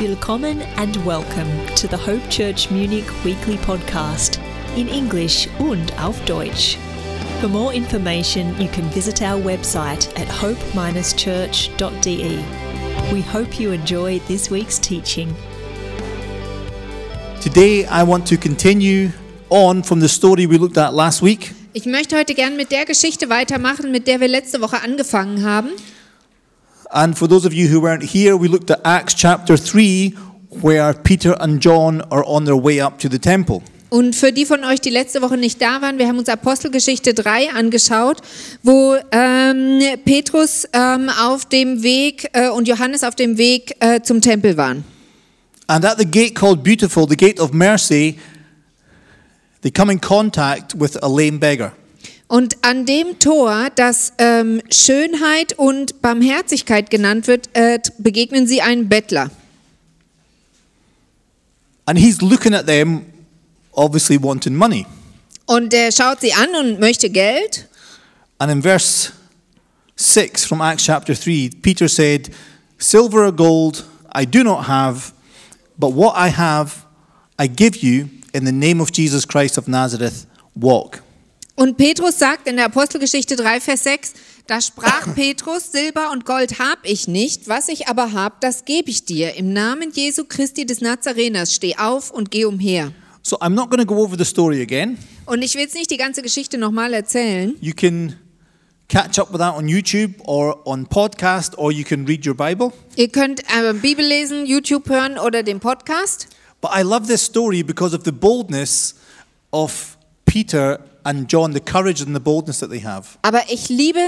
Willkommen and welcome to the Hope Church Munich weekly podcast in English und auf Deutsch. For more information, you can visit our website at hope-church.de. We hope you enjoy this week's teaching. Today, I want to continue on from the story we looked at last week. Ich möchte heute gern mit der Geschichte weitermachen, mit der wir letzte Woche angefangen haben. And for those of you who weren't here, we looked at Acts chapter 3, where Peter and John are on their way up to the temple. Und für die von euch, die letzte Woche nicht da waren, wir haben uns Apostelgeschichte 3 angeschaut, wo ähm, Petrus ähm, auf dem Weg äh, und Johannes auf dem Weg äh, zum Tempel waren. And at the gate called Beautiful, the gate of mercy, they come in contact with a lame beggar. Und an dem Tor, das ähm, Schönheit und Barmherzigkeit genannt wird, äh, begegnen sie einem Bettler. And he's looking at them, obviously wanting money. Und er schaut sie an und möchte Geld. And in verse 6 from Acts chapter 3, Peter said, Silver or gold I do not have, but what I have I give you in the name of Jesus Christ of Nazareth, walk. Und Petrus sagt in der Apostelgeschichte 3, Vers 6, da sprach Petrus, Silber und Gold hab ich nicht, was ich aber hab, das gebe ich dir. Im Namen Jesu Christi des Nazareners, steh auf und geh umher. So I'm not going to go over the story again. Und ich will jetzt nicht die ganze Geschichte nochmal erzählen. You can catch up with that on YouTube or on podcast, or you can read your Bible. Ihr könnt äh, Bibel lesen, YouTube hören oder den Podcast. But I love this story because of the boldness of Peter and John, the courage and the boldness that they have. Aber ich liebe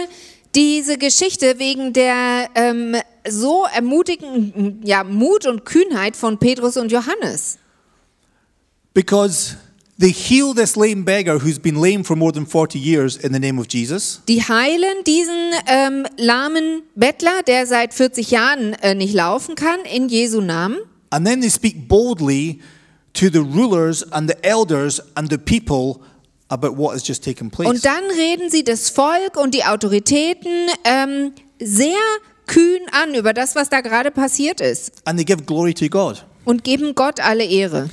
diese Geschichte wegen der ähm, so ermutigenden ja, Mut und Kühnheit von Petrus und Johannes. Because they heal this lame beggar who's been lame for more than 40 years in the name of Jesus. Die heilen diesen ähm, lahmen Bettler, der seit 40 Jahren äh, nicht laufen kann, in Jesu Namen. And then they speak boldly to the rulers and the elders and the people about what has just taken place. Und dann reden sie das Volk und die Autoritäten ähm, sehr kühn an über das, was da gerade passiert ist and they give glory to God. und geben Gott alle Ehre.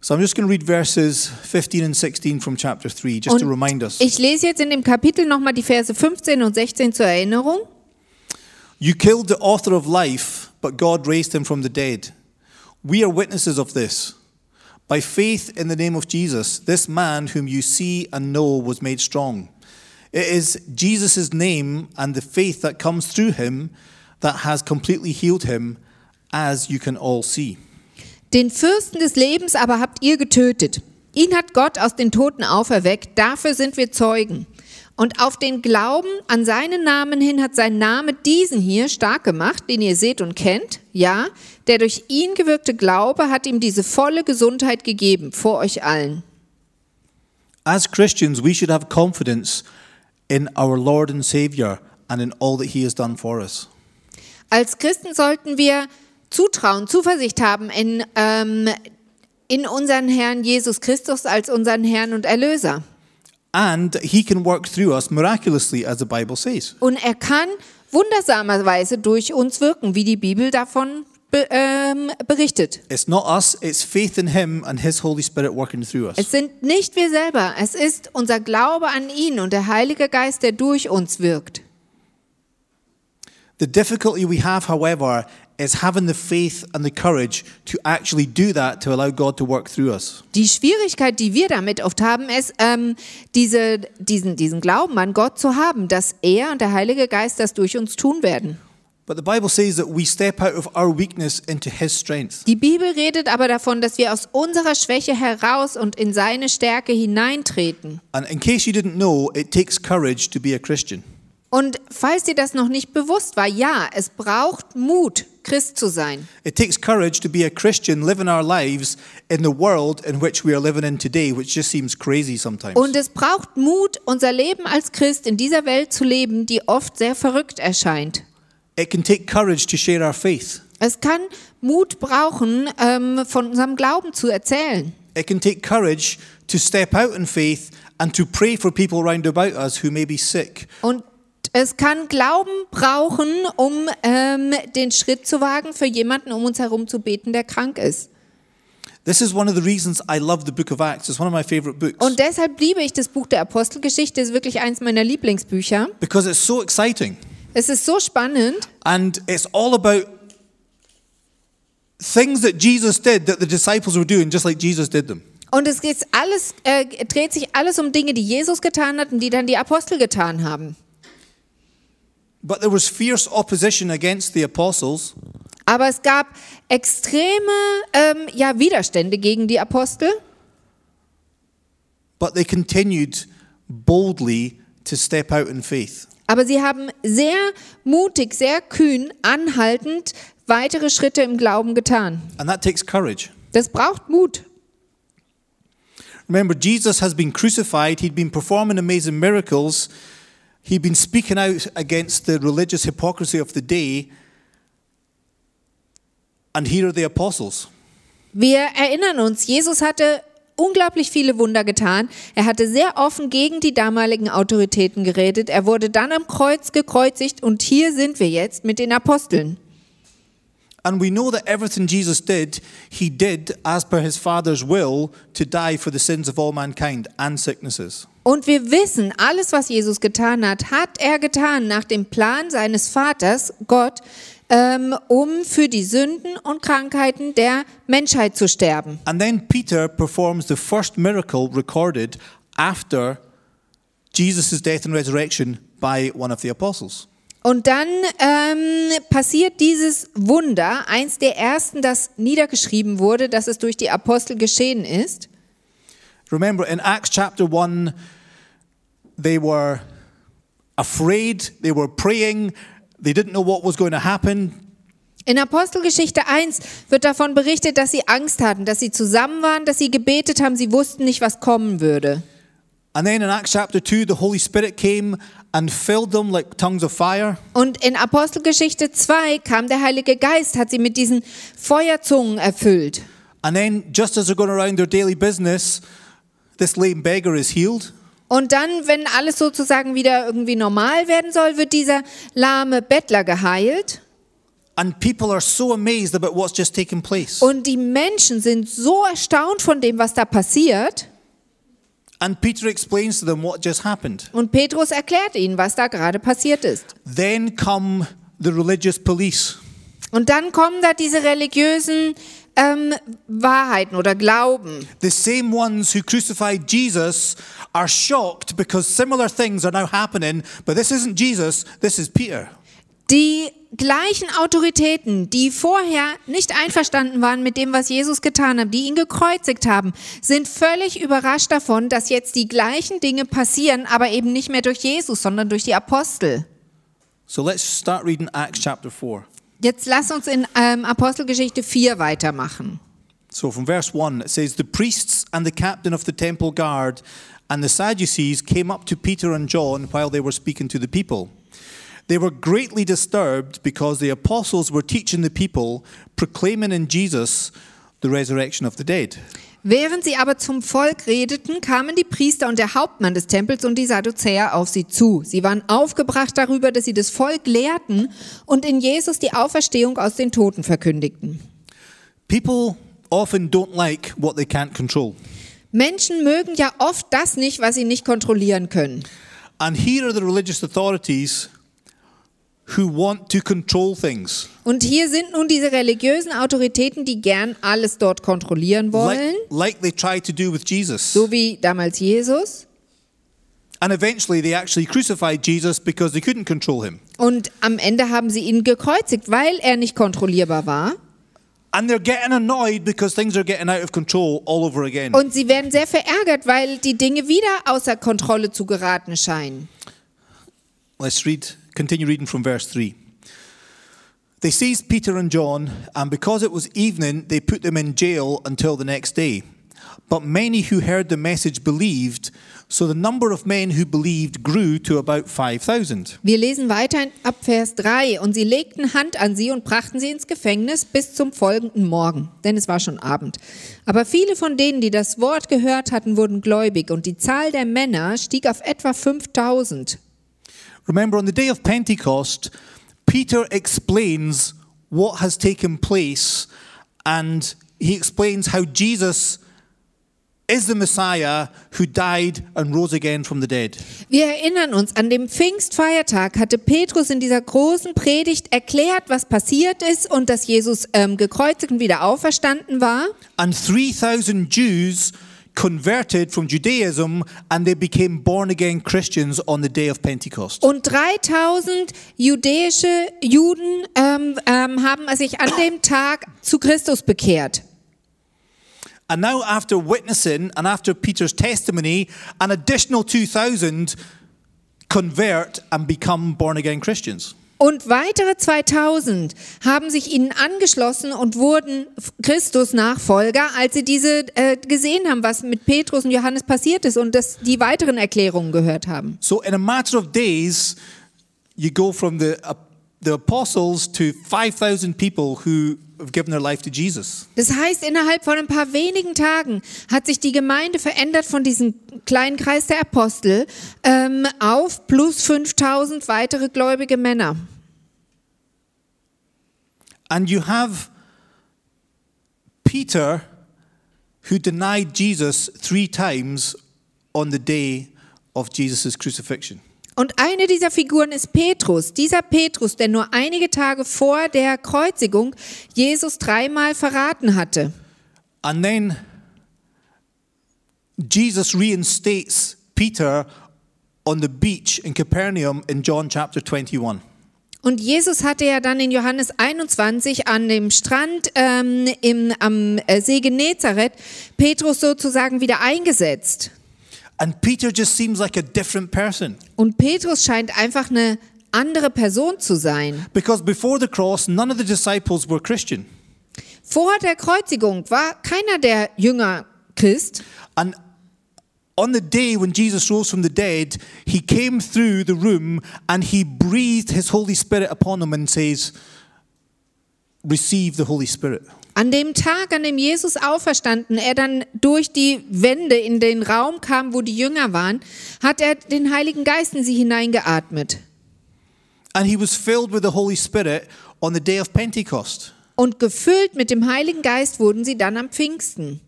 So I'm just going to read verses 15 and 16 from chapter 3 just to Und remind us. ich lese jetzt in dem Kapitel nochmal die Verse 15 und 16 zur Erinnerung. You killed the author of life, but God raised him from the dead. We are witnesses of this. By faith in the name of Jesus, this man whom you see and know was made strong. It is Jesus' name and the faith that comes through him that has completely healed him, as you can all see. Den Fürsten des Lebens aber habt ihr getötet. Ihn hat Gott aus den Toten auferweckt, dafür sind wir Zeugen. Und auf den Glauben an seinen Namen hin hat sein Name diesen hier stark gemacht, den ihr seht und kennt. Ja, der durch ihn gewirkte Glaube hat ihm diese volle Gesundheit gegeben, vor euch allen. As Christians, we should have confidence in our Lord and Savior and in all that he has done for us. Als Christen sollten wir Zutrauen, Zuversicht haben in, ähm, in unseren Herrn Jesus Christus als unseren Herrn und Erlöser. And he can work through us miraculously, as the Bible says. Und er kann wundersamerweise durch uns wirken, wie die Bibel davon be ähm, berichtet. It's not us, it's faith in Him and His Holy Spirit working through us. Es sind nicht wir selber, es ist unser Glaube an ihn und der Heilige Geist, der durch uns wirkt. The difficulty we have, however, is having the faith and the courage to actually do that to allow God to work through us. Die Schwierigkeit, die wir damit oft haben, ist, ähm, diese, diesen, diesen Glauben an Gott zu haben, dass er und der Heilige Geist das durch uns tun werden. But the Bible says that we step out of our weakness into His strength. Die Bibel redet aber davon, dass wir aus unserer Schwäche heraus und in seine Stärke hineintreten. And in case you didn't know, it takes courage to be a Christian. Und falls dir das noch nicht bewusst war, ja, es braucht Mut, Christ zu sein. It takes courage to be a Christian, living our lives in the world in which we are living in today, which just seems crazy sometimes. Und es braucht Mut, unser Leben als Christ in dieser Welt zu leben, die oft sehr verrückt erscheint. It can take courage to share our faith. Es kann Mut brauchen, ähm, von unserem Glauben zu erzählen. It can take courage to step out in faith and to pray for people round about us who may be sick Und Es kann Glauben brauchen, um ähm, den Schritt zu wagen, für jemanden um uns herum zu beten, der krank ist. This is one of the reasons I love the book of Acts. It's one of my favorite books Und deshalb liebe ich das Buch der Apostelgeschichte, es ist wirklich eins meiner Lieblingsbücher. because it's so exciting. Es ist so spannend And it's all about things that Jesus did that the disciples were doing, just like Jesus did them. und es geht alles, äh, dreht sich alles um Dinge, die Jesus getan hat und die dann die Apostel getan haben. But there was fierce opposition against the apostles, Aber es gab extreme ähm, ja, Widerstände gegen die Apostel. but they continued boldly to step out in faith. Aber sie haben sehr mutig, sehr kühn, anhaltend weitere Schritte im Glauben getan. And that takes courage. Das braucht Mut. Remember, Jesus has been crucified, he'd been performing amazing miracles, he'd been speaking out against the religious hypocrisy of the day. And here are the apostles. Wir erinnern uns, Jesus hatte unglaublich viele Wunder getan. Er hatte sehr offen gegen die damaligen Autoritäten geredet. Er wurde dann am Kreuz gekreuzigt und hier sind wir jetzt mit den Aposteln. And we know that everything Jesus did, he did as per his Father's will to die for the sins of all mankind and sicknesses. Und wir wissen, alles, was Jesus getan hat, hat er getan nach dem Plan seines Vaters, Gott, ähm, um für die Sünden und Krankheiten der Menschheit zu sterben. And then Peter performs the first miracle recorded after Jesus' death and resurrection by one of the apostles. Und dann ähm, passiert dieses Wunder, eins der ersten, das niedergeschrieben wurde, dass es durch die Apostel geschehen ist. Remember, in Acts chapter 1, they were afraid, they were praying, they didn't know what was going to happen. In Apostelgeschichte 1 wird davon berichtet, dass sie Angst hatten, dass sie zusammen waren, dass sie gebetet haben, sie wussten nicht, was kommen würde. And then in Acts chapter 2, the Holy Spirit came and filled them like tongues of fire. Und in Apostelgeschichte 2 kam der Heilige Geist, hat sie mit diesen Feuerzungen erfüllt. And then, just as they're going around their daily business, this lame beggar is healed. Und dann, wenn alles sozusagen wieder irgendwie normal werden soll, wird dieser lahme Bettler geheilt. And people are so amazed about what's just taken place. Und die Menschen sind so erstaunt von dem, was da passiert. And Peter explains to them what just happened. Und Petrus erklärt ihnen, was da gerade passiert ist. Then come the religious police. Und dann kommen da diese religiösen ähm, Wahrheiten oder Glauben. The same ones who crucified Jesus are shocked because similar things are now happening, but this isn't Jesus, this is Peter. Die gleichen Autoritäten, die vorher nicht einverstanden waren mit dem, was Jesus getan hat, die ihn gekreuzigt haben, sind völlig überrascht davon, dass jetzt die gleichen Dinge passieren, aber eben nicht mehr durch Jesus, sondern durch die Apostel. So let's start reading Acts chapter 4. Jetzt lass uns in ähm, Apostelgeschichte 4 weitermachen. So from verse 1, it says, The priests and the captain of the temple guard and the Sadducees came up to Peter and John while they were speaking to the people. They were greatly disturbed because the apostles were teaching the people, proclaiming in Jesus the resurrection of the dead. Während sie aber zum Volk redeten, kamen die Priester und der Hauptmann des Tempels und die Sadduzäer auf sie zu. Sie waren aufgebracht darüber, dass sie das Volk lehrten und in Jesus die Auferstehung aus den Toten verkündigten. People often don't like what they can't control. Menschen mögen ja oft das nicht, was sie nicht kontrollieren können. And here are the religious authorities who want to control things. Und hier sind nun diese religiösen Autoritäten, die gern alles dort kontrollieren wollen, Like, like they tried to do with Jesus. so wie damals Jesus. And eventually they actually crucified Jesus because they couldn't control him. Und am Ende haben sie ihn gekreuzigt, weil er nicht kontrollierbar war. And they're getting annoyed because things are getting out of control all over again. Und sie werden sehr verärgert, weil die Dinge wieder außer Kontrolle zu geraten scheinen. Let's read, continue reading from verse 3. They seized Peter and John, and because it was evening, they put them in jail until the next day. But many who heard the message believed, so the number of men who believed grew to about 5,000. Wir lesen weiter ab Vers 3. Und sie legten Hand an sie und brachten sie ins Gefängnis bis zum folgenden Morgen, denn es war schon Abend. Aber viele von denen, die das Wort gehört hatten, wurden gläubig und die Zahl der Männer stieg auf etwa 5000. Remember, on the day of Pentecost, Peter explains what has taken place and he explains how Jesus is the Messiah who died and rose again from the dead. Wir erinnern uns, an dem Pfingstfeiertag hatte Petrus in dieser großen Predigt erklärt, was passiert ist und dass Jesus ähm, gekreuzigt und wieder auferstanden war. And 3,000 Jews converted from Judaism and they became born again Christians on the day of Pentecost. Und 3000 jüdische Juden ähm, ähm, haben sich an dem Tag zu Christus bekehrt. And now, after witnessing and after Peter's testimony, an additional 2,000 convert and become born again Christians. Und weitere 2000 haben sich ihnen angeschlossen und wurden Christus Nachfolger, als sie diese äh, gesehen haben, was mit Petrus und Johannes passiert ist und das, die weiteren Erklärungen gehört haben. So, in a matter of days, you go from the, uh, the apostles to 5,000 people who given their life to Jesus. Das heißt, innerhalb von ein paar wenigen Tagen hat sich die Gemeinde verändert von diesem kleinen Kreis der Apostel ähm, auf plus 5000 weitere gläubige Männer. And you have Peter who denied Jesus three times on the day of Jesus' crucifixion. Und eine dieser Figuren ist Petrus. Dieser Petrus, der nur einige Tage vor der Kreuzigung Jesus dreimal verraten hatte. And then Jesus reinstates Peter on the beach in Capernaum in John chapter 21. Und Jesus hatte ja dann in Johannes 21 an dem Strand ähm, im, am äh, See Genezareth Petrus sozusagen wieder eingesetzt. And Peter just seems like a different person. Und Petrus scheint einfach eine andere Person zu sein. Because before the cross, none of the disciples were Christian. Vor der Kreuzigung war keiner der Jünger Christ. And on the day when Jesus rose from the dead, he came through the room and he breathed his Holy Spirit upon them and says, Receive the Holy Spirit. An dem Tag, an dem Jesus auferstanden, er dann durch die Wände in den Raum kam, wo die Jünger waren, hat er den Heiligen Geist in sie hineingeatmet. And he was filled with the Holy Spirit on the day of Pentecost. Und gefüllt mit dem Heiligen Geist wurden sie dann am Pfingsten.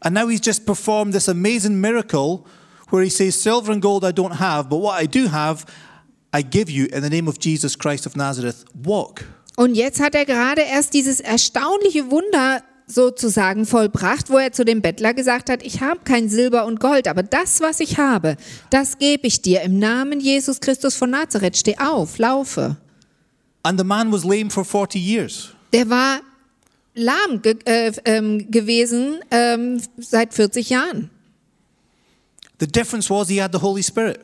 And now he's just performed this amazing miracle where he says, Silver and gold I don't have, but what I do have, I give you in the name of Jesus Christ of Nazareth. Walk. Und jetzt hat er gerade erst dieses erstaunliche Wunder sozusagen vollbracht, wo er zu dem Bettler gesagt hat, ich habe kein Silber und Gold, aber das, was ich habe, das gebe ich dir. Im Namen Jesus Christus von Nazareth, steh auf, laufe. And the man was lame for 40 years. Der war lahm ge äh, ähm, gewesen ähm, seit 40 Jahren. The difference was he had the Holy Spirit.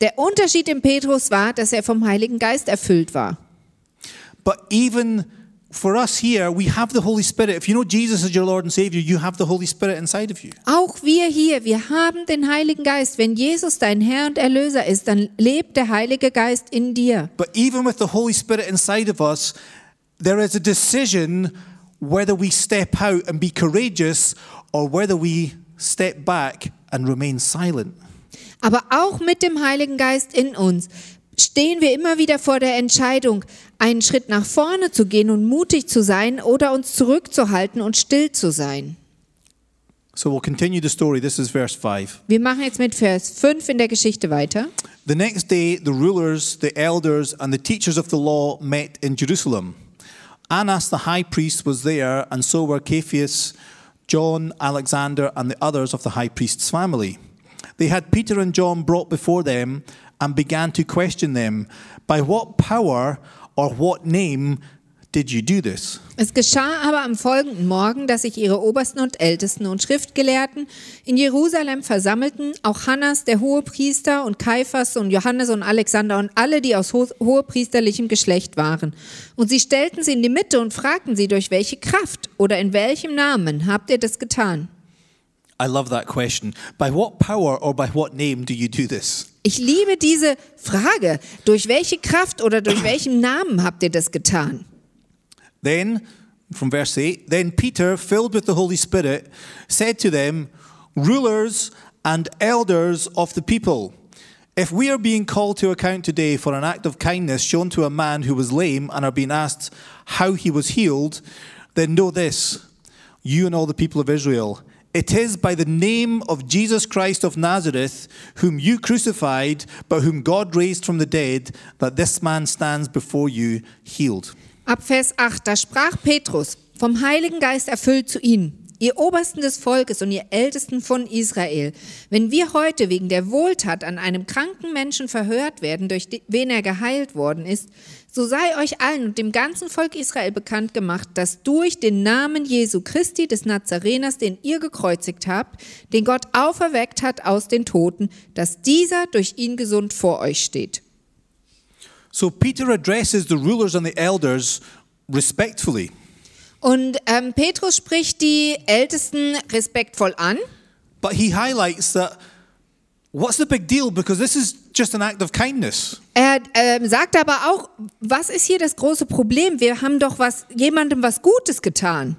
Der Unterschied in Petrus war, dass er vom Heiligen Geist erfüllt war. But even for us here, we have the Holy Spirit. If you know Jesus as your Lord and Savior, you have the Holy Spirit inside of you. Auch wir hier, wir haben den Heiligen Geist. Wenn Jesus dein Herr und Erlöser ist, dann lebt der Heilige Geist in dir. But even with the Holy Spirit inside of us, there is a decision whether we step out and be courageous or whether we step back and remain silent. Aber auch mit dem Heiligen Geist in uns stehen wir immer wieder vor der Entscheidung, einen Schritt nach vorne zu gehen und mutig zu sein oder uns zurückzuhalten und still zu sein. So we'll continue the story. This is verse 5. Wir machen jetzt mit Vers 5 in der Geschichte weiter. The next day, the rulers, the elders, and the teachers of the law met in Jerusalem. Annas the high priest was there, and so were Cephas, John, Alexander, and the others of the high priest's family. They had Peter and John brought before them and began to question them By what power or what name did you do this? Es geschah aber am folgenden Morgen, dass sich ihre Obersten und Ältesten und Schriftgelehrten in Jerusalem versammelten, auch Hannas, der Hohepriester, und Kaiphas und Johannes und Alexander und alle, die aus ho hohepriesterlichem Geschlecht waren. Und sie stellten sie in die Mitte und fragten sie, durch welche Kraft oder in welchem Namen habt ihr das getan? I love that question. By what power or by what name do you do this? Ich liebe diese Frage. Durch welche Kraft oder durch welchen Namen habt ihr das getan? Then, from verse 8, then Peter, filled with the Holy Spirit, said to them, Rulers and elders of the people, If we are being called to account today for an act of kindness shown to a man who was lame and are being asked how he was healed, then know this, you and all the people of Israel. It is by the name of Jesus Christ of Nazareth, whom you crucified, but whom God raised from the dead, that this man stands before you healed. Ab Vers 8, da sprach Petrus, vom Heiligen Geist erfüllt zu ihnen. Ihr Obersten des Volkes und ihr Ältesten von Israel, wenn wir heute wegen der Wohltat an einem kranken Menschen verhört werden, durch wen er geheilt worden ist, so sei euch allen und dem ganzen Volk Israel bekannt gemacht, dass durch den Namen Jesu Christi des Nazareners, den ihr gekreuzigt habt, den Gott auferweckt hat aus den Toten, dass dieser durch ihn gesund vor euch steht. So Peter addresses the rulers and the elders respectfully. Und ähm, Petrus spricht die Ältesten respektvoll an. But he highlights that what's the big deal? Because this is just an act of kindness. Er ähm, sagt aber auch, was ist hier das große Problem? Wir haben doch was, jemandem was Gutes getan.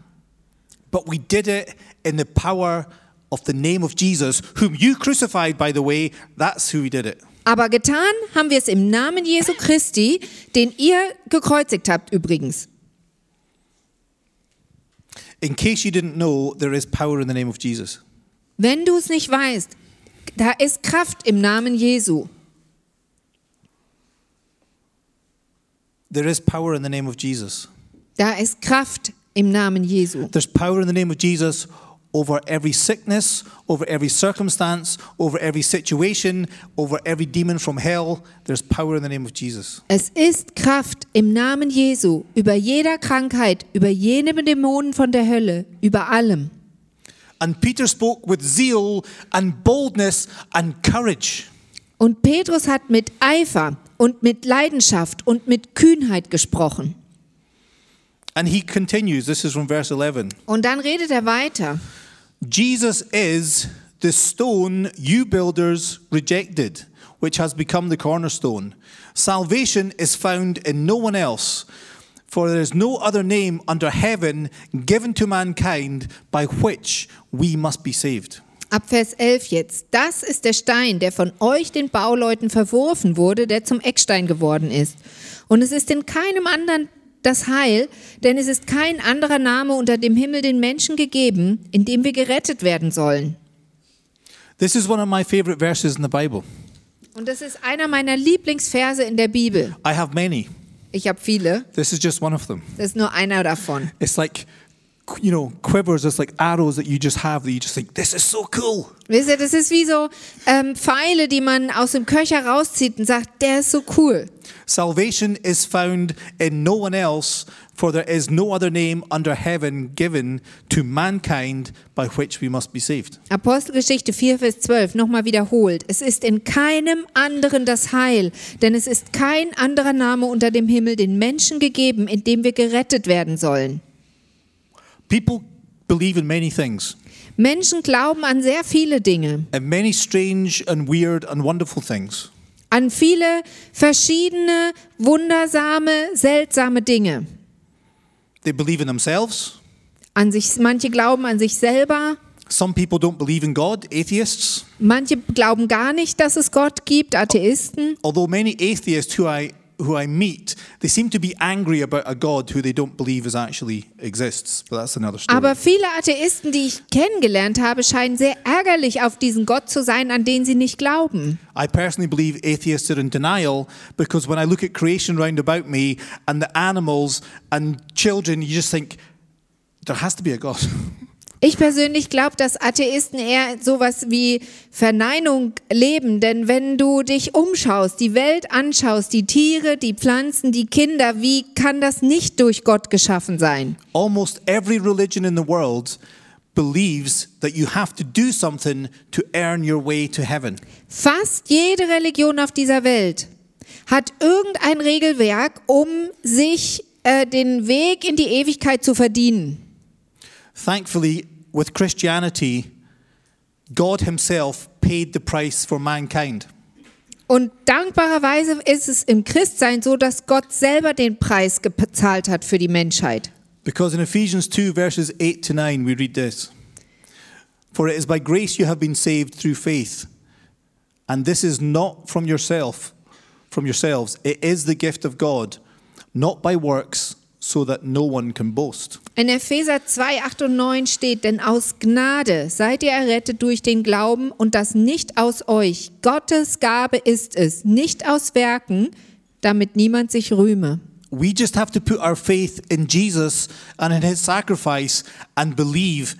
But we did it in the power of the name of Jesus, whom you crucified, by the way. That's who we did it. Aber getan haben wir es im Namen Jesu Christi, den ihr gekreuzigt habt übrigens. In case you didn't know, there is power in the name of Jesus. Wenn du es nicht weißt, da ist Kraft im Namen Jesu. There is power in the name of Jesus. Da ist Kraft im Namen Jesu. There's power in the name of Jesus over every sickness, over every circumstance, over every situation, over every demon from hell. There's power in the name of Jesus. Es ist Kraft im Namen Jesu über jeder Krankheit, über jene Dämonen von der Hölle, über allem. And Peter spoke with zeal and boldness and courage. Und Petrus hat mit Eifer und mit Leidenschaft und mit Kühnheit gesprochen. And he continues, this is from verse 11. Und dann redet er weiter. Jesus is the stone you builders rejected, which has become the cornerstone. Salvation is found in no one else, for there is no other name under heaven given to mankind by which we must be saved. Ab Vers 11 jetzt. Das ist der Stein, der von euch, den Bauleuten, verworfen wurde, der zum Eckstein geworden ist. Und es ist in keinem anderen das Heil, denn es ist kein anderer Name unter dem Himmel den Menschen gegeben, in dem wir gerettet werden sollen. This is one of my favorite verses in the Bible. Und das ist einer meiner Lieblingsverse in der Bibel. I have many. Ich habe viele, This is just one of them. das ist nur einer davon. It's like, you know, quivers, it's like arrows that you just have that you just think, this is so cool. Wisst ihr, das ist wie so ähm, Pfeile, die man aus dem Köcher rauszieht und sagt, der ist so cool. Salvation is found in no one else, for there is no other name under heaven given to mankind by which we must be saved. Apostelgeschichte 4, Vers 12, nochmal wiederholt. Es ist in keinem anderen das Heil, denn es ist kein anderer Name unter dem Himmel den Menschen gegeben, in dem wir gerettet werden sollen. People believe in many things, Menschen glauben an sehr viele Dinge, and many strange and weird and wonderful things. an viele verschiedene, wundersame, seltsame Dinge. They believe in themselves. An sich, manche glauben an sich selber, Some people don't believe in God, atheists. manche glauben gar nicht, dass es Gott gibt, Atheisten. Although many atheists who I who I meet, they seem to be angry about a God who they don't believe is actually exists. But that's another story. Aber viele Atheisten, die ich kennengelernt habe, scheinen sehr ärgerlich auf diesen Gott zu sein, an den sie nicht glauben. I personally believe atheists are in denial because when I look at creation round about me and the animals and children, you just think there has to be a God. Ich persönlich glaube, dass Atheisten eher sowas wie Verneinung leben, denn wenn du dich umschaust, die Welt anschaust, die Tiere, die Pflanzen, die Kinder, wie kann das nicht durch Gott geschaffen sein? Almost every religion in the world believes that you have to do something to earn your way to heaven. Fast jede Religion auf dieser Welt hat irgendein Regelwerk, um sich äh, den Weg in die Ewigkeit zu verdienen. Thankfully, with Christianity, God Himself paid the price for mankind. Und dankbarerweise ist es im Christsein so, dass Gott selber den Preis gezahlt hat für die Menschheit. Because in Ephesians 2, verses 8 to 9, we read this For it is by grace you have been saved through faith. And this is not from yourself, from yourselves. It is the gift of God, not by works, so that no one can boast. In Epheser 2, 8 und 9 steht, denn aus Gnade seid ihr errettet durch den Glauben und das nicht aus euch. Gottes Gabe ist es, nicht aus Werken, damit niemand sich rühme. We just have to put our faith in Jesus and in his sacrifice and believe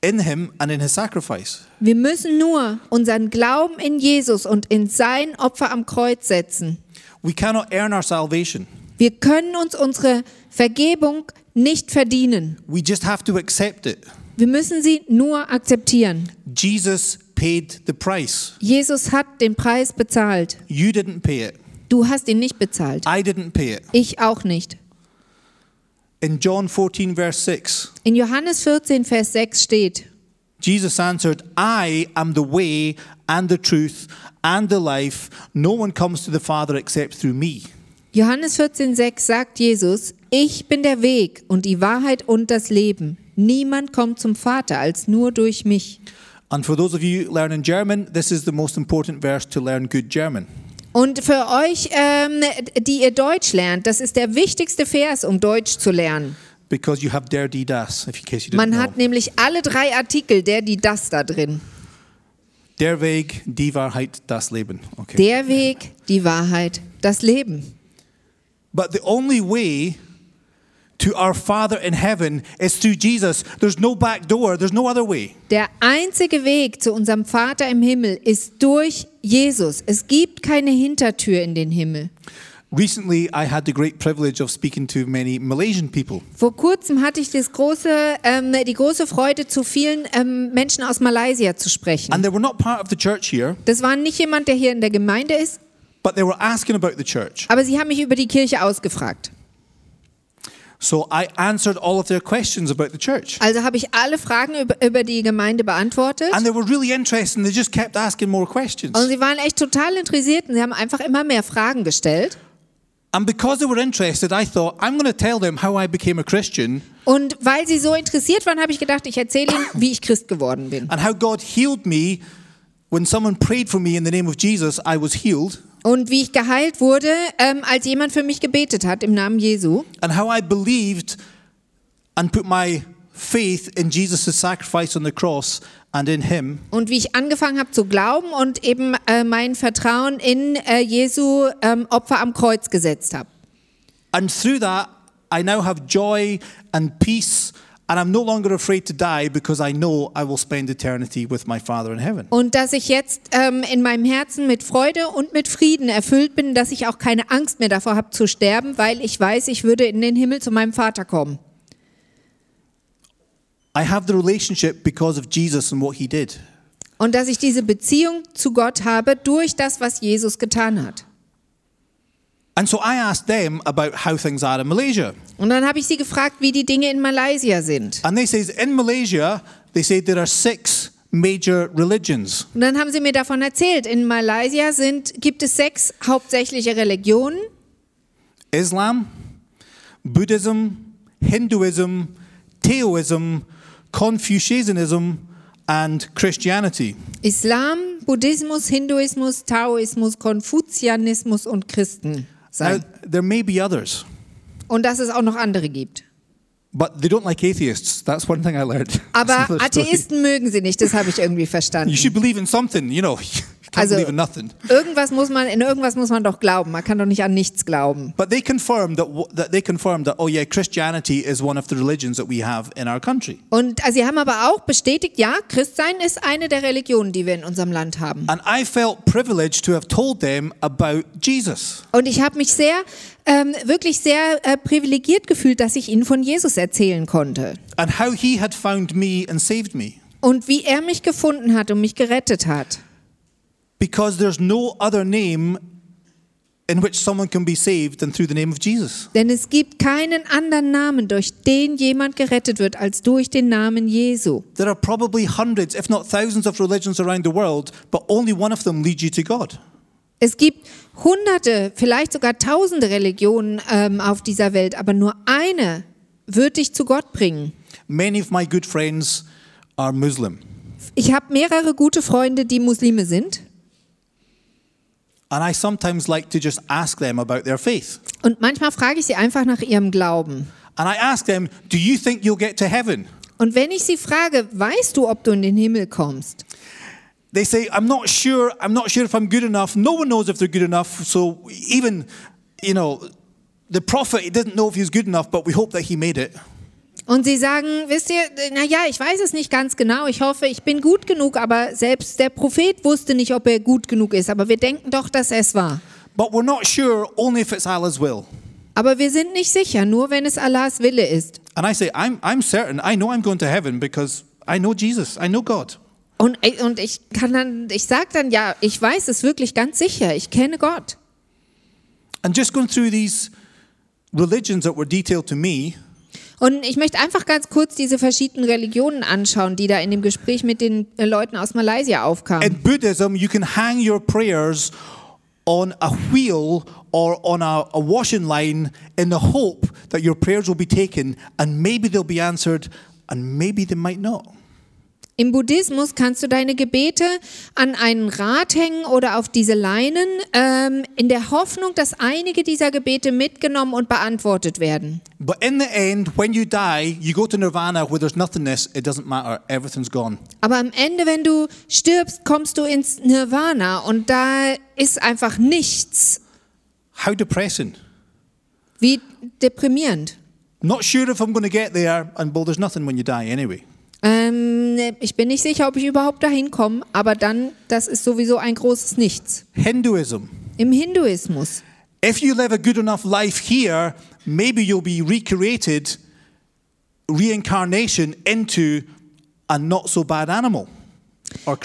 in him and in his sacrifice. Wir müssen nur unseren Glauben in Jesus und in sein Opfer am Kreuz setzen. We cannot earn our salvation. Wir können uns unsere Vergebung nicht verdienen. We just have to accept it. Wir müssen sie nur akzeptieren. Jesus paid the price. Jesus hat den Preis bezahlt. You didn't pay it. Du hast ihn nicht bezahlt. I didn't pay it. Ich auch nicht. In John 14, verse 6, In Johannes 14, Vers 6 steht, Jesus answered, I am the way and the truth and the life. No one comes to the Father except through me. Johannes 14, 6 sagt Jesus, ich bin der Weg und die Wahrheit und das Leben. Niemand kommt zum Vater als nur durch mich. And for those of you learning German, this is the most important verse to learn good German. Und für euch, ähm, die ihr Deutsch lernt, das ist der wichtigste Vers, um Deutsch zu lernen. Because you have der, die, das, if in case you didn't Man know. hat nämlich alle drei Artikel, der, die, das da drin. Der Weg, die Wahrheit, das Leben. Okay. Der Weg, die Wahrheit, das Leben. But the only way to our Father in heaven is through Jesus. There's no back door, there's no other way. Der einzige Weg zu unserem Vater im Himmel ist durch Jesus. Es gibt keine Hintertür in den Himmel. Recently, I had the great privilege of speaking to many Malaysian people. Vor kurzem hatte ich das große, ähm, die große Freude, zu vielen ähm, Menschen aus Malaysia zu sprechen. And they were not part of the church here, Das war nicht jemand, der hier in der Gemeinde ist, but they were asking about the church. aber sie haben mich über die Kirche ausgefragt. So I answered all of their questions about the church. Also habe ich alle Fragen über, über die Gemeinde beantwortet. And they were really interested and they just kept asking more questions. Und sie waren echt total interessiert und sie haben einfach immer mehr Fragen gestellt. And because they were interested, I thought, I'm going to tell them how I became a Christian Und weil sie so interessiert waren, habe ich gedacht, ich erzähle ihnen, wie ich Christ geworden bin. and how God healed me. When someone prayed for me in the name of Jesus, I was healed. Und wie ich geheilt wurde, ähm, als jemand für mich gebetet hat im Namen Jesu. And how I believed and put my faith in Jesus' sacrifice on the cross and in Him. Und wie ich angefangen habe zu glauben und eben äh, mein Vertrauen in äh, Jesu ähm, Opfer am Kreuz gesetzt habe. And through that, I now have joy and peace. And I'm no longer afraid to die because I know I will spend eternity with my Father in heaven. Und dass ich jetzt ähm, in meinem Herzen mit Freude und mit Frieden erfüllt bin, dass ich auch keine Angst mehr davor habe zu sterben, weil ich weiß, ich würde in den Himmel zu meinem Vater kommen. I have the relationship because of Jesus and what He did. Und dass ich diese Beziehung zu Gott habe durch das, was Jesus getan hat. And so I asked them about how things are in Malaysia. Und dann habe ich sie gefragt, wie die Dinge in Malaysia sind. And they says in Malaysia, they say there are six major religions. Und dann haben sie mir davon erzählt, in Malaysia sind, gibt es sechs hauptsächliche Religionen. Islam, Buddhism, Hinduism, Taoism, Confucianism, and Christianity. Islam, Buddhismus, Hinduismus, Taoismus, Konfuzianismus und Now, Christensein. there may be others, Und dass es auch noch andere gibt. but they don't like atheists. That's one thing I learned. Aber. Atheisten mögen sie nicht, das habe ich irgendwie You verstanden. should believe in something, you know. Also-. Irgendwas muss man, in irgendwas muss man doch glauben. Man kann doch nicht an nichts glauben. But they confirmed that, that they confirmed that oh yeah, Christianity is one of the religions that we have in our country. Und also sie haben aber auch bestätigt, ja, Christsein ist eine der Religionen, die wir in unserem Land haben. And I felt privileged to have told them about Jesus. Und ich habe mich sehr, ähm, wirklich sehr äh, privilegiert gefühlt, dass ich ihnen von Jesus erzählen konnte. and how he had found me and saved me. Und wie er mich gefunden hat und mich gerettet hat. Because there's no other name in which someone can be saved than through the name of Jesus. Denn es gibt keinen anderen Namen, durch den jemand gerettet wird, als durch den Namen Jesu. There are probably hundreds, if not thousands, of religions around the world, but only one of them leads you to God. Es gibt hunderte, vielleicht sogar tausende Religionen ähm, auf dieser Welt, aber nur eine wird dich zu Gott bringen. Many of my good friends are Muslim. Ich habe mehrere gute Freunde, die Muslime sind. And I sometimes like to just ask them about their faith. Und manchmal frage ich sie einfach nach ihrem Glauben. And I ask them, Do you think you'll get to heaven? Und wenn ich sie frage, weißt du, ob du in den Himmel kommst? They say, I'm not sure. I'm not sure if I'm good enough. No one knows if they're good enough. So even, you know, the prophet, he didn't know if he was good enough, but we hope that he made it. Und sie sagen, wisst ihr, naja, ich weiß es nicht ganz genau. Ich hoffe, ich bin gut genug, aber selbst der Prophet wusste nicht, ob er gut genug ist. Aber wir denken doch, dass er es war. But we're not sure only if it's Allah's will. Aber wir sind nicht sicher, nur wenn es Allahs Wille ist. And I say, I'm, I'm certain. I know I'm going to heaven because I know Jesus. I know God. Und, und ich kann dann, ich sage dann, ja, ich weiß es wirklich ganz sicher. Ich kenne Gott. And just going through these religions that were detailed to me, Und ich möchte einfach ganz kurz diese verschiedenen Religionen anschauen, die da in dem Gespräch mit den äh, Leuten aus Malaysia aufkamen. in Buddhism, you can hang your prayers on a wheel or on a, a washing line in the hope that your prayers will be taken and maybe they'll be answered and maybe they might not. Im Buddhismus kannst du deine Gebete an einen Rad hängen oder auf diese Leinen, ähm, in der Hoffnung, dass einige dieser Gebete mitgenommen und beantwortet werden. But in the end, when you die, you go to nirvana where there's nothingness, it doesn't matter, everything's gone. Aber am Ende, wenn du stirbst, kommst du ins Nirvana und da ist einfach nichts. How depressing. Wie deprimierend. Not sure if I'm going to get there, and well, there's nothing when you die anyway. Ähm, ich bin nicht sicher, ob ich überhaupt dahin komme, aber dann, das ist sowieso ein großes Nichts. Hinduism. Im Hinduismus. If you live a good enough life here, maybe you'll be recreated, reincarnation into a not so bad animal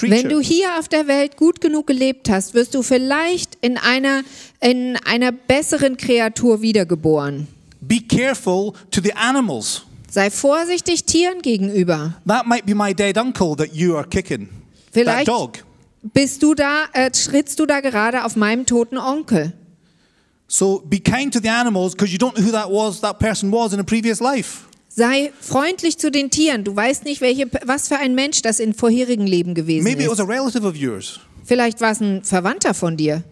Wenn du hier auf der Welt gut genug gelebt hast, wirst du vielleicht in einer, in einer besseren Kreatur wiedergeboren. Be careful to the animals. Sei vorsichtig Tieren gegenüber. That might be my dead uncle that you are kicking. That Vielleicht dog. bist du da, äh, schrittst du da gerade auf meinem toten Onkel. So be kind to the animals because you don't know who that was, that person was in a previous life. Sei freundlich zu den Tieren. Du weißt nicht, welche, was für ein Mensch das in vorherigen Leben gewesen Maybe it was ist. a relative of yours. Vielleicht war es ein Verwandter von dir.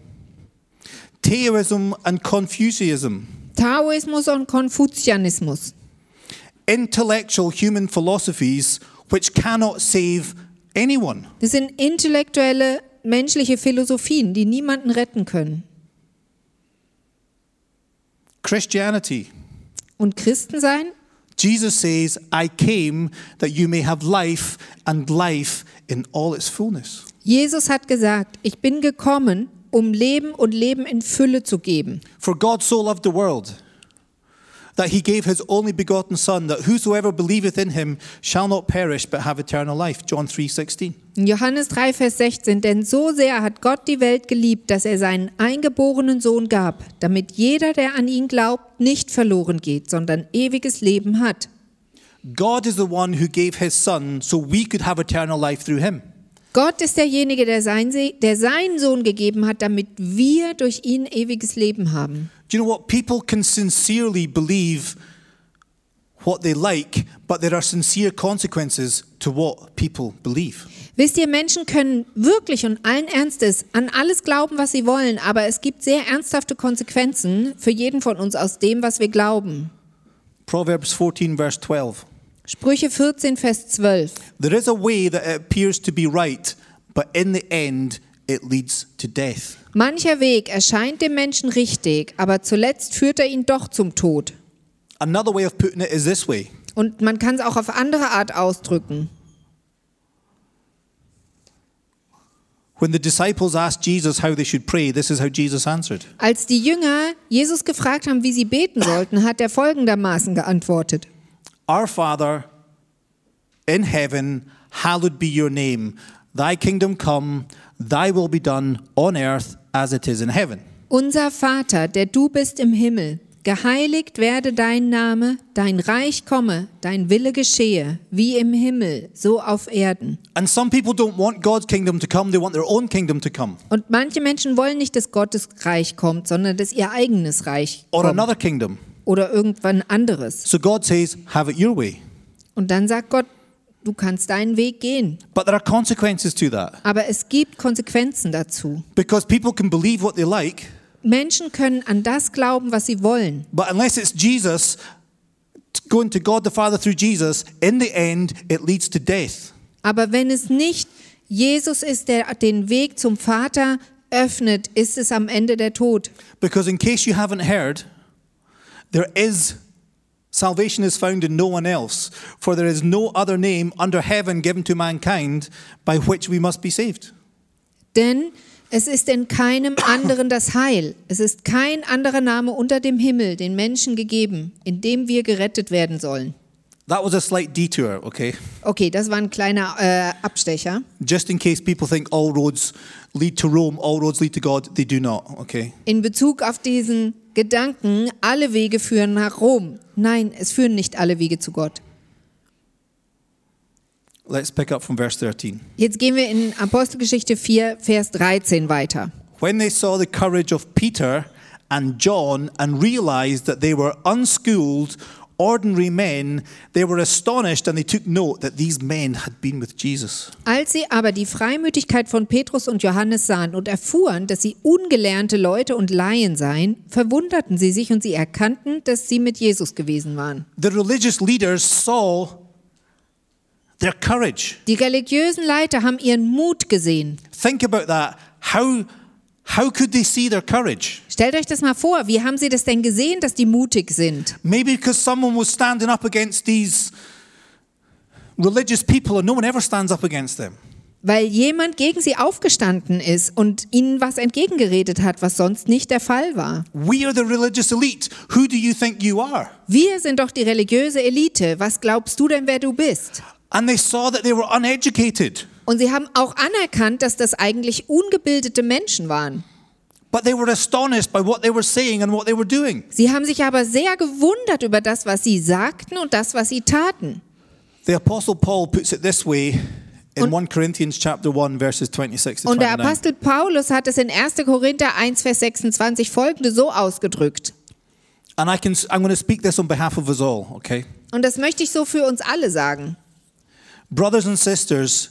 Taoism and Confucianism. Taoismus und Konfuzianismus. Intellectual human philosophies which cannot save anyone. Das sind intellektuelle menschliche Philosophien, die niemanden retten können. Christianity. Und Christen sein? Jesus says, I came that you may have life and life in all its fullness. Jesus hat gesagt, ich bin gekommen, um Leben und Leben in Fülle zu geben. For God so loved the world that he gave his only begotten son that whosoever believeth in him shall not perish but have eternal life. John 3:16. In Johannes 3, Vers 16, denn so sehr hat Gott die Welt geliebt, dass er seinen eingeborenen Sohn gab, damit jeder, der an ihn glaubt, nicht verloren geht, sondern ewiges Leben hat. God is the one who gave his son so we could have eternal life through him. Gott ist derjenige, der, sein, der seinen Sohn gegeben hat, damit wir durch ihn ewiges Leben haben. Do you know what? People can sincerely believe what they like, but there are sincere consequences to what people believe. Wisst ihr, Menschen können wirklich und allen Ernstes an alles glauben, was sie wollen, aber es gibt sehr ernsthafte Konsequenzen für jeden von uns aus dem, was wir glauben. Proverbs 14, verse 12. Sprüche 14, Vers 12. There is a way that appears to be right, but in the end it leads to death. Mancher Weg erscheint dem Menschen richtig, aber zuletzt führt er ihn doch zum Tod. Another way of putting it is this way Und man kann es auch auf andere Art ausdrücken. When the disciples asked Jesus how they should pray, this is how Jesus answered Als die Jünger Jesus gefragt haben, wie sie beten sollten, hat er folgendermaßen geantwortet. Our Father in heaven, hallowed be your name. Thy kingdom come, thy will be done on earth as it is in heaven. Unser Vater, der du bist im Himmel, geheiligt werde dein Name, dein Reich komme, dein Wille geschehe, wie im Himmel, so auf Erden. And some people don't want God's kingdom to come, they want their own kingdom to come. Und manche Menschen wollen nicht, dass Gottes Reich kommt, sondern dass ihr eigenes Reich Or kommt. Oder irgendwann anderes. So God says, have it your way. Und dann sagt Gott, du kannst deinen Weg gehen. But there are consequences to that Aber es gibt Konsequenzen dazu. because people can believe what they like, Menschen können an das glauben, was sie wollen. but unless it's Jesus going to God the Father through Jesus, in the end, it leads to death. Aber wenn es nicht Jesus ist, der den Weg zum Vater öffnet, ist es am Ende der Tod. Because in case you haven't heard, there is salvation is found in no one else, for there is no other name under heaven given to mankind by which we must be saved. Denn es ist in keinem anderen das Heil. Es ist kein anderer Name unter dem Himmel den Menschen gegeben, in dem wir gerettet werden sollen. That was a slight detour, okay? Okay, das war ein kleiner äh, Abstecher. Just in case people think all roads lead to Rome, all roads lead to God, they do not, okay? In Bezug auf diesen Gedanken, alle Wege führen nach Rom. Nein, es führen nicht alle Wege zu Gott. Let's pick up from verse 13. Jetzt gehen wir in Apostelgeschichte 4, Vers 13 weiter. When they saw the courage of Peter and John and realized that they were unschooled, ordinary men, they were astonished and they took note that these men had been with Jesus. Als sie aber die Freimütigkeit von Petrus und Johannes sahen und erfuhren, dass sie ungelernte Leute und Laien seien, verwunderten sie sich und sie erkannten, dass sie mit Jesus gewesen waren. The religious leaders saw their courage. Die religiösen Leiter haben ihren Mut gesehen. Think about that. How, how could they see their courage? Stellt euch das mal vor, wie haben sie das denn gesehen, dass die mutig sind? Maybe because someone was standing up against these religious people and no one ever stands up against them. Weil jemand gegen sie aufgestanden ist und ihnen was entgegengeredet hat, was sonst nicht der Fall war. We are the religious elite. Who do you think you are? Wir sind doch die religiöse Elite. Was glaubst du denn, wer du bist? And they saw that they were uneducated, Und sie haben auch anerkannt, dass das eigentlich ungebildete Menschen waren. but they were astonished by what they were saying and what they were doing. Sie haben sich aber sehr gewundert über das, was sie sagten und das, was sie taten. The apostle Paul puts it this way in Und- 1 Corinthians chapter 1 verses 26 to Und der 29. Apostel Paulus hat es in 1. Korinther 1, Vers 26 folgende so ausgedrückt. And I can I'm going to speak this on behalf of us all, okay? Und das möchte ich so für uns alle sagen. Brothers and sisters,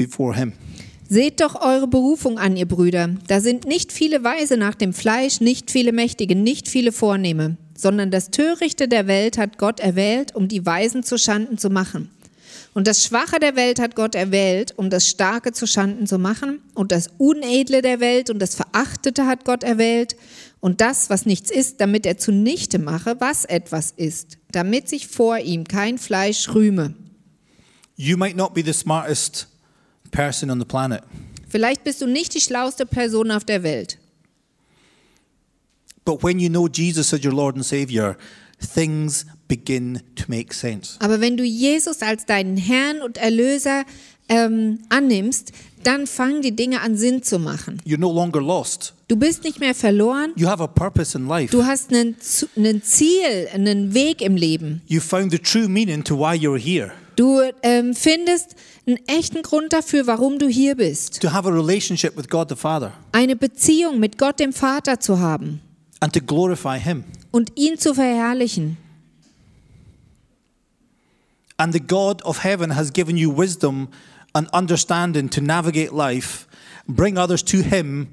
before him. Seht doch eure Berufung an, ihr Brüder. Da sind nicht viele Weise nach dem Fleisch, nicht viele Mächtige, nicht viele Vornehme, sondern das Törichte der Welt hat Gott erwählt, um die Weisen zu Schanden zu machen. Und das Schwache der Welt hat Gott erwählt, um das Starke zu Schanden zu machen. Und das Unedle der Welt und das Verachtete hat Gott erwählt. Und das, was nichts ist, damit er zunichte mache, was etwas ist, damit sich vor ihm kein Fleisch rühme. You might not be the smartest person on the planet, Vielleicht bist du nicht die schlauste Person auf der Welt. but when you know Jesus as your Lord and Savior, things begin to make sense. Aber wenn du Jesus als deinen Herrn und Erlöser ähm, annimmst, dann fangen die Dinge an Sinn zu machen. You're no longer lost. Du bist nicht mehr verloren. You have a purpose in life. Du hast einen, einen Ziel, einen Weg im Leben. You found the true meaning to why you're here. Du ähm, findest einen echten Grund dafür, warum du hier bist. To have a relationship with God the Father Eine Beziehung mit Gott dem Vater zu haben and to glorify Him. und ihn zu verherrlichen. And the God of heaven has given you wisdom and understanding to navigate life, bring others to Him,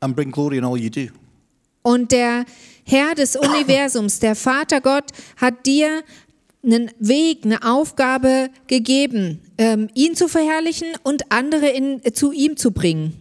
and bring glory in all you do. Und der Herr des Universums, der Vater Gott, hat dir einen Weg, eine Aufgabe gegeben, ähm, ihn zu verherrlichen und andere in, zu ihm zu bringen.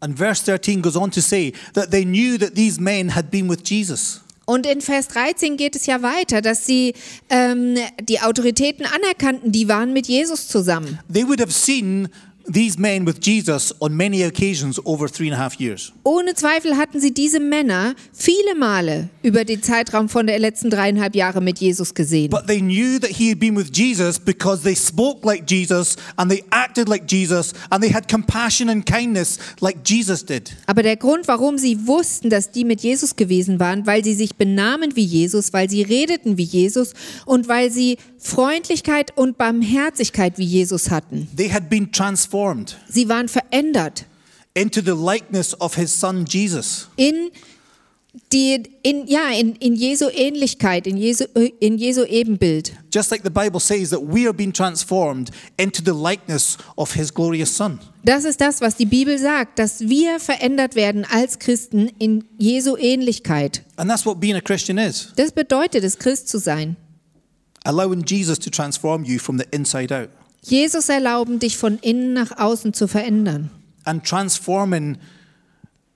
And verse 13 goes on to say that they knew that these men had been with Jesus. Und in Vers 13 geht es ja weiter, dass sie ähm, die Autoritäten anerkannten, die waren mit Jesus zusammen. They would have seen these men with Jesus on many occasions over three and a half years. Ohne Zweifel hatten sie diese Männer viele Male über den Zeitraum von der letzten dreieinhalb Jahre mit Jesus gesehen. But they knew that he had been with Jesus because they spoke like Jesus and they acted like Jesus and they had compassion and kindness like Jesus did. Aber der Grund, warum sie wussten, dass die mit Jesus gewesen waren, weil sie sich benahmen wie Jesus, weil sie redeten wie Jesus und weil sie Freundlichkeit und Barmherzigkeit wie Jesus hatten. They had been transformed Sie waren verändert into the likeness of his son Jesus. in die in ja in, in Jesu Ähnlichkeit, in Jesu in Jesu Ebenbild. Just like the Bible says that we are being transformed into the likeness of his glorious son. Das ist das, was die Bibel sagt, dass wir verändert werden als Christen in Jesu Ähnlichkeit. And that's what being a Christian is. Das bedeutet es, Christ zu sein. Allowing Jesus to transform you from the inside out Jesus erlauben, dich von innen nach außen zu verändern. and transforming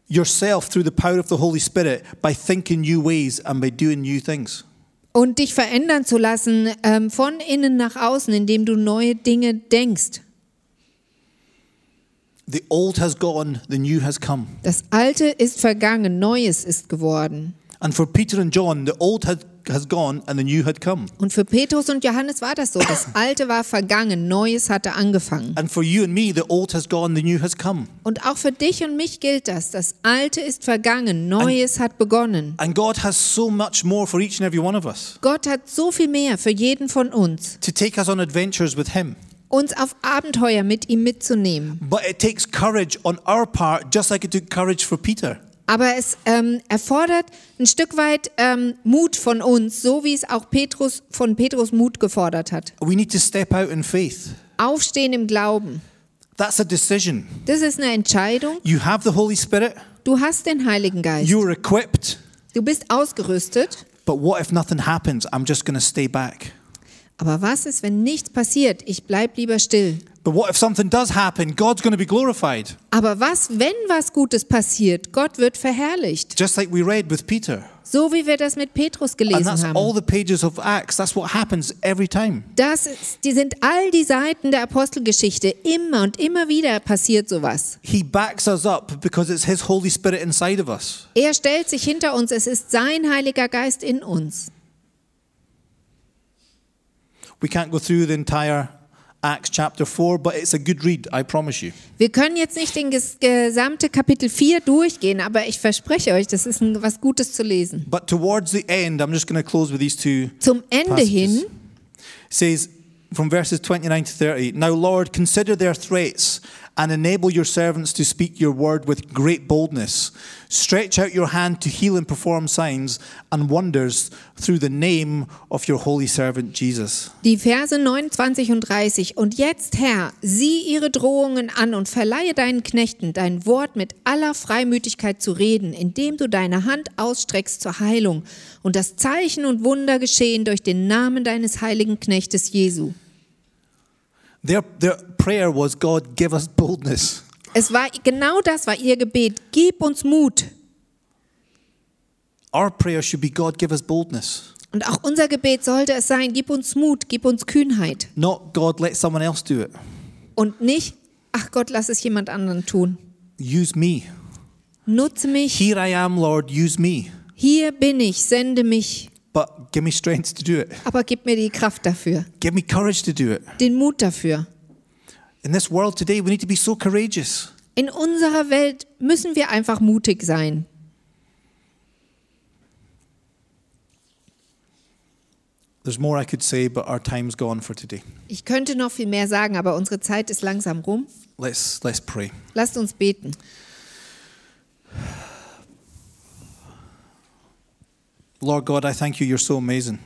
yourself through the power of the Holy Spirit by thinking new ways and by doing new things. Und dich verändern zu lassen ähm, von innen nach außen, indem du neue Dinge denkst. The old has gone, the new has come. Das Alte ist vergangen, Neues ist geworden. And for Peter and John, the old had, has gone and the new had come. Und für Petrus und Johannes war das so. Das Alte war vergangen, Neues hatte angefangen. And for you and me, the old has gone, the new has come. Und auch für dich und mich gilt das. Das Alte ist vergangen, Neues hat begonnen. And God has so much more for each and every one of us Gott hat so viel mehr für jeden von uns, to take us on adventures with Him. uns auf Abenteuer mit ihm mitzunehmen. Part, just like Aber es ähm, erfordert ein Stück weit ähm, Mut von uns, so wie es auch Petrus von Petrus Mut gefordert hat. We need to step out in faith. Aufstehen im Glauben. That's a decision. Das ist eine Entscheidung. You have the Holy Spirit, Du hast den Heiligen Geist. you're equipped, Du bist ausgerüstet. but what if nothing happens? I'm just going to stay back. Aber was ist, wenn nichts passiert? Ich bleib lieber still. But what if something does happen? God's going to be glorified. Aber was, wenn was Gutes passiert? Gott wird verherrlicht. Just like we read with Peter. So wie wir das mit Petrus And gelesen that's all haben. the pages of Acts. That's what happens every time. Das ist, die sind all die Seiten der Apostelgeschichte. Immer und immer wieder passiert sowas. He backs us up because it's His Holy Spirit inside of us. Er stellt sich hinter uns. Es ist sein Heiliger Geist in uns. We can't go through the entire Acts chapter 4, but it's a good read, I promise you. Wir können jetzt nicht den ges- gesamte Kapitel 4 durchgehen, aber ich verspreche euch, das ist ein, was Gutes zu lesen. But towards the end, I'm just going to close with these two Zum Ende passages. hin says from verses 29 to 30 Now, Lord, consider their threats and enable your servants to speak your word with great boldness. Stretch out your hand to heal and perform signs and wonders through the name of your holy servant Jesus. Die Verse 29 und 30. Und jetzt, Herr, sieh ihre Drohungen an und verleihe deinen Knechten dein Wort mit aller Freimütigkeit zu reden, indem du deine Hand ausstreckst zur Heilung und das Zeichen und Wunder geschehen durch den Namen deines heiligen Knechtes Jesu. Their, their prayer was, God, give us boldness. Es war genau das war ihr Gebet. Gib uns Mut. Our prayer should be, God, give us boldness. Und auch unser Gebet sollte es sein, gib uns Mut, gib uns Kühnheit. Not, God, let someone else do it. Und nicht, ach Gott, lass es jemand anderen tun. Use me. Nutze mich. Here I am, Lord, use me. Hier bin ich, sende mich. But give me strength to do it. Aber gib mir die Kraft dafür, Give me courage to do it. den Mut dafür. In this world today, we need to be so courageous. In unserer Welt müssen wir einfach mutig sein. There's more I could say, but our time's gone for today. Ich könnte noch viel mehr sagen, aber unsere Zeit ist langsam rum. Let's, let's pray. Lasst uns beten. Lord God, I thank you. You're so amazing.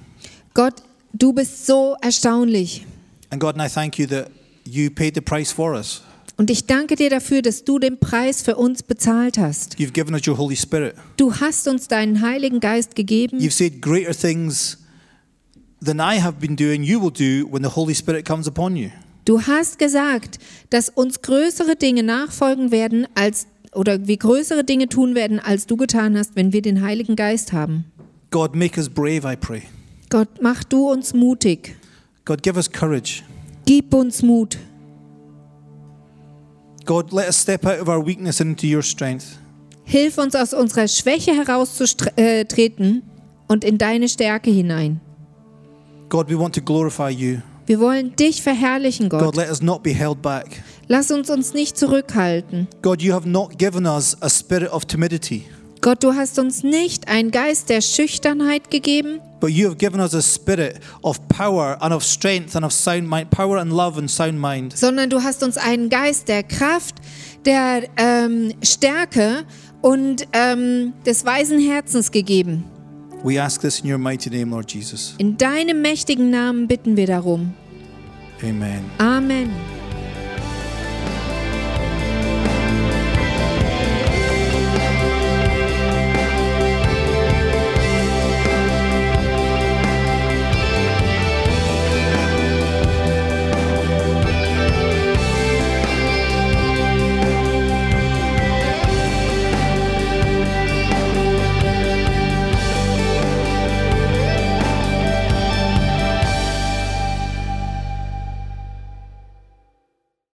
Gott, du bist so erstaunlich. And God, and I thank you that you paid the price for us. Und ich danke dir dafür, dass du den Preis für uns bezahlt hast. You've given us your Holy Spirit. Du hast uns deinen Heiligen Geist gegeben. You've said greater things than I have been doing, you will do when the Holy Spirit comes upon you. Du hast gesagt, dass uns größere Dinge nachfolgen werden, als oder wir größere Dinge tun werden, als du getan hast, wenn wir den Heiligen Geist haben. God, make us brave, I pray. Gott, mach du uns mutig. God, give us courage. Gib uns Mut. God, let us step out of our weakness into your strength. Hilf uns aus unserer Schwäche herauszutreten und in deine Stärke hinein. God, we want to glorify you. Wir wollen dich verherrlichen, God, Gott. let us not be held back. Lass uns uns nicht zurückhalten. God, you have not given us a spirit of timidity, Gott, du hast uns nicht einen Geist der Schüchternheit gegeben, but you have given us a spirit of power and of strength and of sound mind, power and love and sound mind. sondern du hast uns einen Geist der Kraft, der ähm, Stärke und ähm, des weisen Herzens gegeben. We ask this in your mighty name, Lord Jesus. In deinem mächtigen Namen bitten wir darum. Amen. Amen.